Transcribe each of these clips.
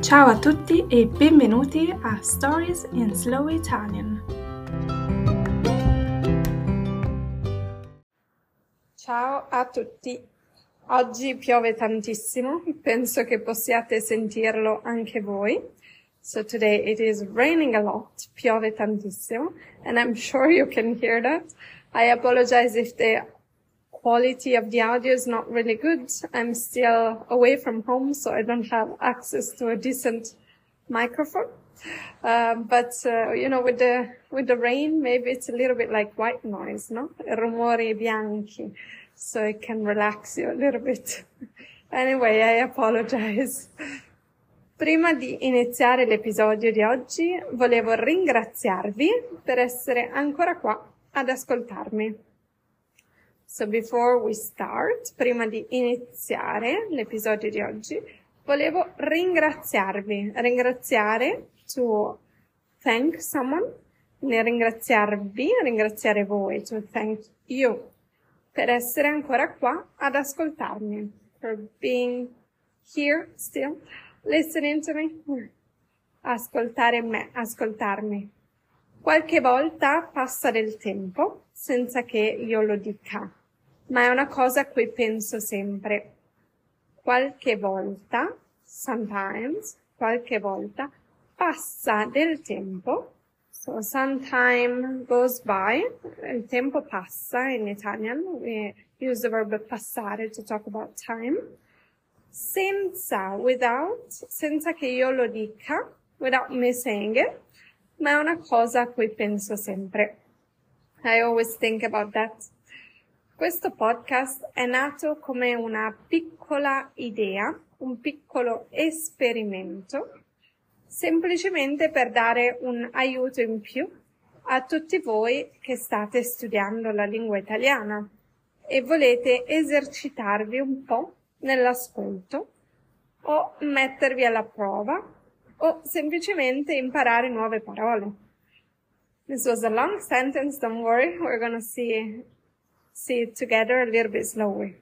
Ciao a tutti e benvenuti a Stories in Slow Italian. Ciao a tutti. Oggi piove tantissimo, penso che possiate sentirlo anche voi. So today it is raining a lot, piove tantissimo, and I'm sure you can hear that. I apologize if the quality of the audio is not really good. I'm still away from home, so I don't have access to a decent microphone. Um, but uh, you know, with the with the rain, maybe it's a little bit like white noise, no? Rumori bianchi, so it can relax you a little bit. anyway, I apologize. Prima di iniziare l'episodio di oggi, volevo ringraziarvi per essere ancora qua ad ascoltarmi. So before we start, prima di iniziare l'episodio di oggi, volevo ringraziarvi, ringraziare to thank someone, ne ringraziarvi, ringraziare voi, to thank you, per essere ancora qua ad ascoltarmi, for being here still, listening to me, ascoltare me, ascoltarmi. Qualche volta passa del tempo senza che io lo dica, ma è una cosa a cui penso sempre. Qualche volta, sometimes, qualche volta, passa del tempo, so some time goes by, il tempo passa in Italian, we use the verb passare to talk about time, senza, without, senza che io lo dica, without me saying it, ma è una cosa a cui penso sempre. I always think about that. Questo podcast è nato come una piccola idea, un piccolo esperimento, semplicemente per dare un aiuto in più a tutti voi che state studiando la lingua italiana e volete esercitarvi un po' nell'ascolto o mettervi alla prova o semplicemente imparare nuove parole. This was a long sentence, don't worry, we're gonna see, see it together a little bit slowly.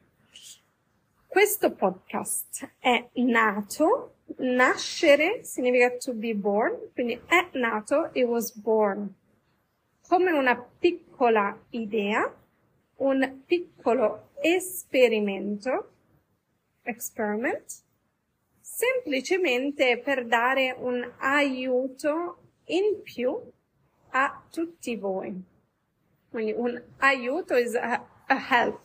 Questo podcast è nato, nascere significa to be born, quindi è nato, it was born, come una piccola idea, un piccolo esperimento, experiment, semplicemente per dare un aiuto in più a tutti voi. Quindi un aiuto is a, a help.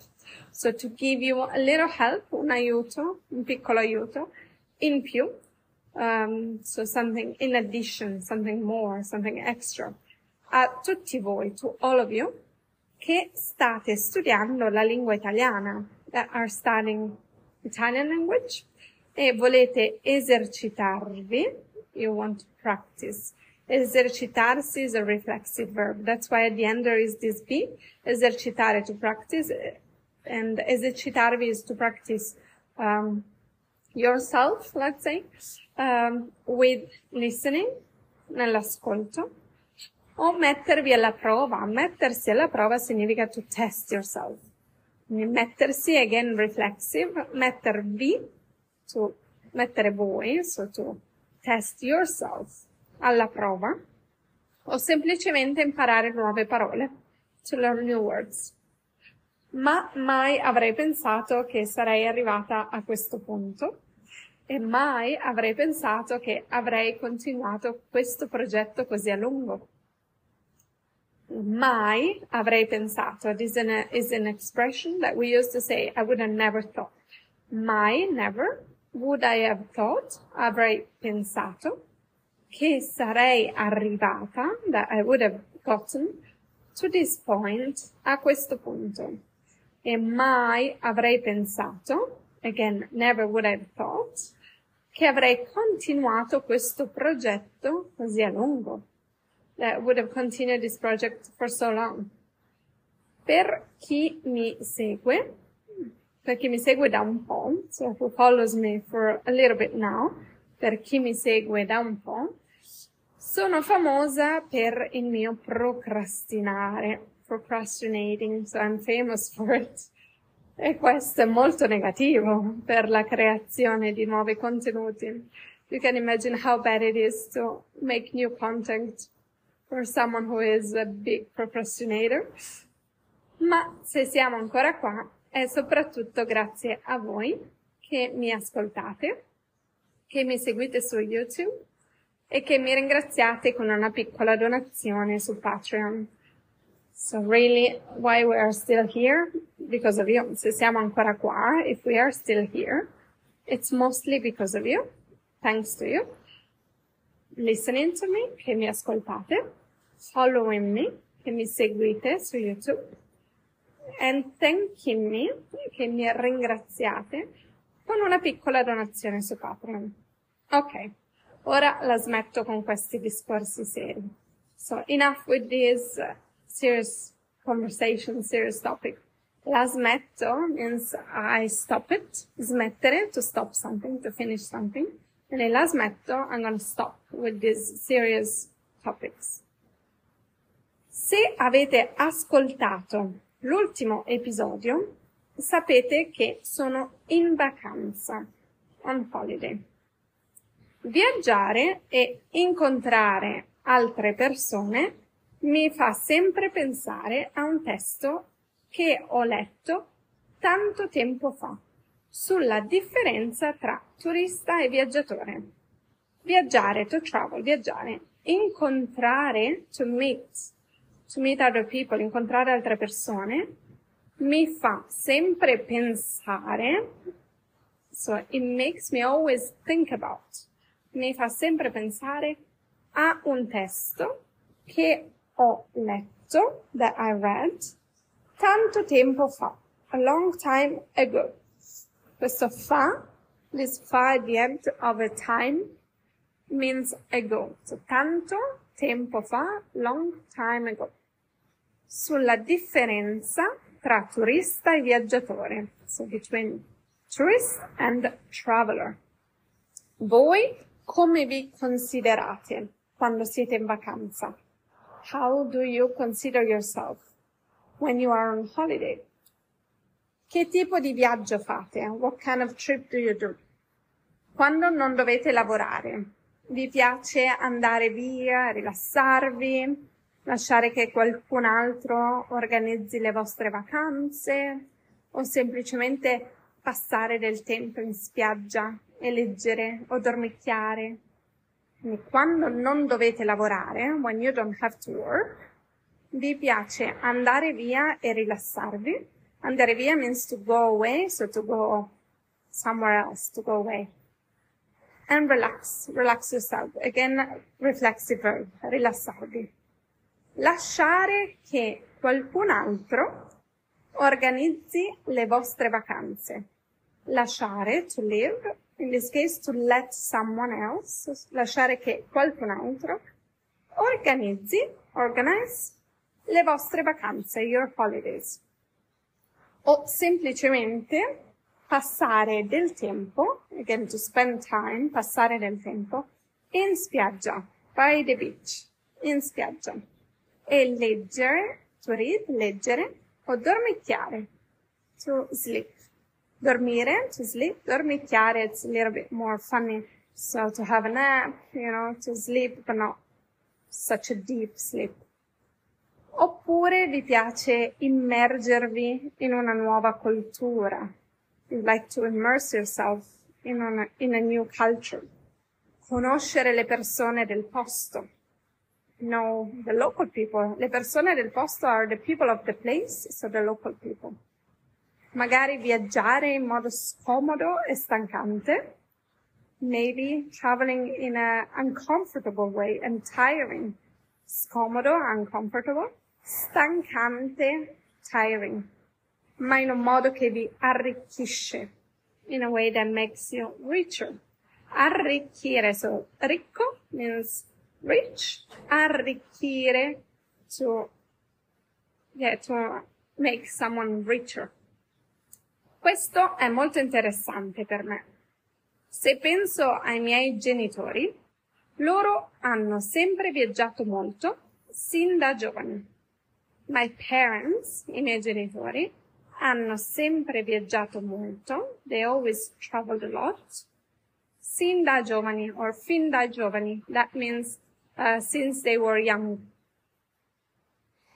So to give you a little help, un aiuto, un piccolo aiuto in più. Um, so something in addition, something more, something extra. A tutti voi, to all of you, che state studiando la lingua italiana, that are studying Italian language e volete esercitarvi, you want to practice. Esercitarsi is a reflexive verb. That's why at the end there is this be. Esercitare to practice. And esercitarvi is to practice um, yourself, let's say, um, with listening, nell'ascolto. O mettervi alla prova. Mettersi alla prova significa to test yourself. Mettersi, again, reflexive. Mettervi, to mettere voi, so to test yourself alla prova o semplicemente imparare nuove parole, to learn new words. Ma mai avrei pensato che sarei arrivata a questo punto e mai avrei pensato che avrei continuato questo progetto così a lungo. Mai avrei pensato, is an, is an expression that we used to say, I would have never thought. Mai, never, would I have thought, avrei pensato, che sarei arrivata, that I would have gotten to this point, a questo punto. E mai avrei pensato, again, never would have thought, che avrei continuato questo progetto così a lungo. That would have continued this project for so long. Per chi mi segue, per chi mi segue da un po', so who follows me for a little bit now, per chi mi segue da un po', sono famosa per il mio procrastinare, procrastinating, so I'm famous for it. E questo è molto negativo per la creazione di nuovi contenuti. you can imagine how bad it is to make new content for someone who is a big procrastinator. Ma se siamo ancora qua è soprattutto grazie a voi che mi ascoltate, che mi seguite su YouTube e che mi ringraziate con una piccola donazione su Patreon. So really, why we are still here? Because of you. Se siamo ancora qua, if we are still here, it's mostly because of you. Thanks to you. Listening to me, che mi ascoltate. Following me, che mi seguite su YouTube. And thanking me, che mi ringraziate piccola donazione su Patreon. Ok, ora la smetto con questi discorsi seri. So enough with uh, serious conversation, serious topic. La smetto means I stop it. Smettere, to stop something, to finish something. In la smetto, I'm to stop with these serious topics. Se avete ascoltato l'ultimo episodio, sapete che sono in vacanza, on holiday. Viaggiare e incontrare altre persone mi fa sempre pensare a un testo che ho letto tanto tempo fa sulla differenza tra turista e viaggiatore. Viaggiare, to travel, viaggiare, incontrare, to meet, to meet other people, incontrare altre persone, mi fa sempre pensare, so it makes me always think about, mi fa sempre pensare a un testo che ho letto, that I read, tanto tempo fa, a long time ago. Questo fa, this fa at the end of a time means ago. So tanto tempo fa, long time ago. Sulla differenza tra turista e viaggiatore. So between tourist and traveler. Voi come vi considerate quando siete in vacanza? How do you consider yourself when you are on holiday? Che tipo di viaggio fate? What kind of trip do you do? Quando non dovete lavorare, vi piace andare via, rilassarvi, lasciare che qualcun altro organizzi le vostre vacanze o semplicemente passare del tempo in spiaggia e leggere o dormicchiare? Quindi quando non dovete lavorare, when you don't have to work, vi piace andare via e rilassarvi. Andare via means to go away, so to go somewhere else, to go away. And relax, relax yourself. Again, reflexive verb, rilassarvi. Lasciare che qualcun altro organizzi le vostre vacanze. Lasciare, to live, in this case to let someone else, lasciare che qualcun altro organizzi, organize le vostre vacanze, your holidays. O semplicemente passare del tempo, again to spend time, passare del tempo, in spiaggia, by the beach, in spiaggia. E leggere, to read, leggere, o dormicchiare, to sleep dormire, to sleep. Dormicchiare, it's a little bit more funny. So to have a nap, you know, to sleep, but not such a deep sleep. Oppure vi piace immergervi in una nuova cultura. You like to immerse yourself in, una, in a new culture. Conoscere le persone del posto. Know the local people. Le persone del posto are the people of the place, so the local people magari viaggiare in modo scomodo e stancante, maybe traveling in an uncomfortable way and tiring, scomodo, uncomfortable, stancante, tiring, ma in un modo che vi arricchisce, in a way that makes you richer. Arricchire, so ricco means rich, arricchire to, yeah, to make someone richer. Questo è molto interessante per me. Se penso ai miei genitori, loro hanno sempre viaggiato molto, sin da giovani. My parents, i miei genitori, hanno sempre viaggiato molto, they always traveled a lot, sin da giovani or fin da giovani. That means uh, since they were young.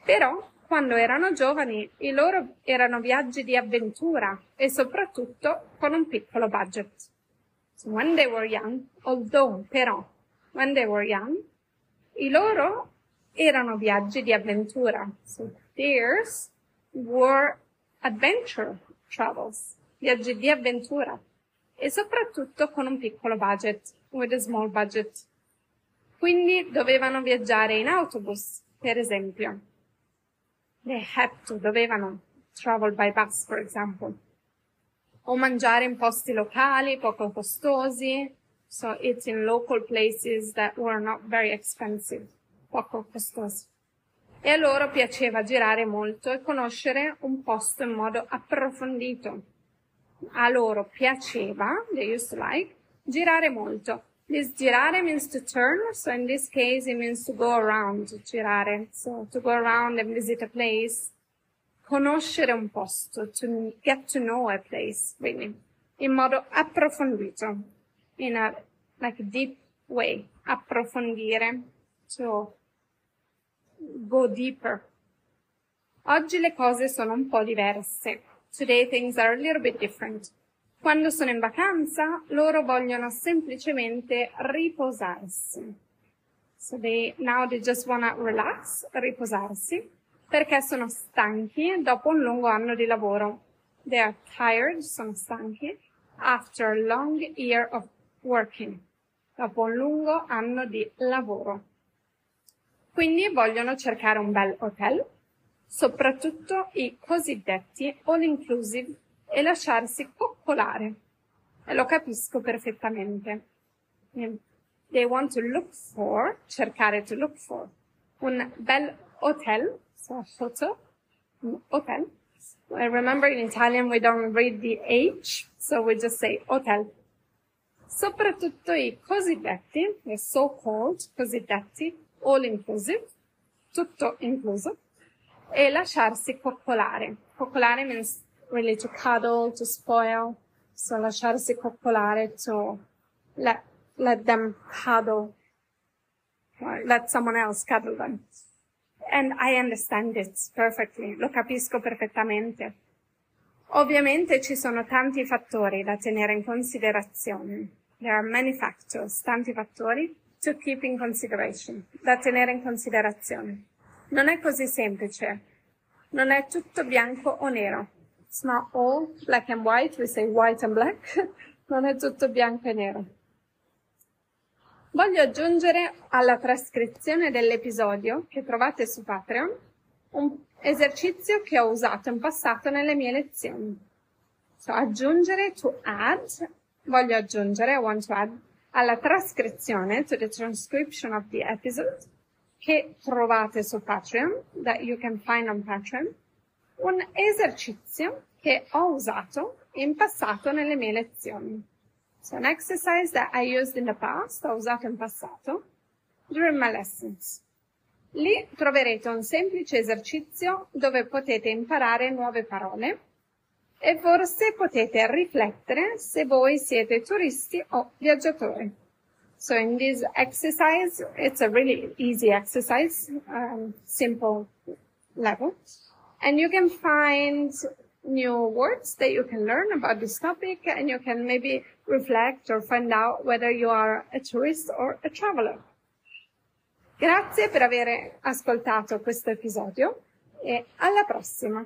Però quando erano giovani i loro erano viaggi di avventura e soprattutto con un piccolo budget. So when they were young, although però, when they were young, i loro erano viaggi di avventura. So theirs were adventure travels, viaggi di avventura e soprattutto con un piccolo budget, with a small budget. Quindi dovevano viaggiare in autobus, per esempio. They had to, dovevano travel by bus, for example. O mangiare in posti locali, poco costosi, so eat in local places that were not very expensive, poco costosi. E a loro piaceva girare molto e conoscere un posto in modo approfondito. A loro piaceva, they used to like, girare molto. This girare means to turn, so in this case it means to go around, girare. So to go around and visit a place. Conoscere un posto, to get to know a place, really. In modo approfondito. In a, like, deep way. Approfondire. To go deeper. Oggi le cose sono un po' diverse. Today things are a little bit different. Quando sono in vacanza, loro vogliono semplicemente riposarsi. So they, now they just wanna relax, riposarsi, perché sono stanchi dopo un lungo anno di lavoro. They are tired, sono stanchi, after a long year of working. Dopo un lungo anno di lavoro. Quindi vogliono cercare un bel hotel, soprattutto i cosiddetti all inclusive e lasciarsi coccolare. E lo capisco perfettamente. They want to look for, cercare to look for, un bel hotel, so hotel, hotel. I remember in Italian we don't read the H, so we just say hotel. Soprattutto i cosiddetti, the so-called cosiddetti, all inclusive, tutto incluso, e lasciarsi coccolare. Coccolare means really to cuddle, to spoil, so lasciarsi coccolare, to let, let them cuddle, let someone else cuddle them. And I understand it perfectly, lo capisco perfettamente. Ovviamente ci sono tanti fattori da tenere in considerazione. There are many factors, tanti fattori to keep in consideration, da tenere in considerazione. Non è così semplice. Non è tutto bianco o nero. It's not all black and white, we say white and black. non è tutto bianco e nero. Voglio aggiungere alla trascrizione dell'episodio che trovate su Patreon un esercizio che ho usato in passato nelle mie lezioni. So, aggiungere to add, voglio aggiungere, I want to add alla trascrizione, to the transcription of the episode, che trovate su Patreon, that you can find on Patreon, un esercizio che ho usato in passato nelle mie lezioni. So an exercise that I used in the past, ho usato in passato, during my lessons. Lì troverete un semplice esercizio dove potete imparare nuove parole e forse potete riflettere se voi siete turisti o viaggiatori. So in this exercise, it's a really easy exercise, um, simple level, and you can find new words that you can learn about this topic and you can maybe reflect or find out whether you are a tourist or a traveler. Grazie per aver ascoltato questo episodio e alla prossima!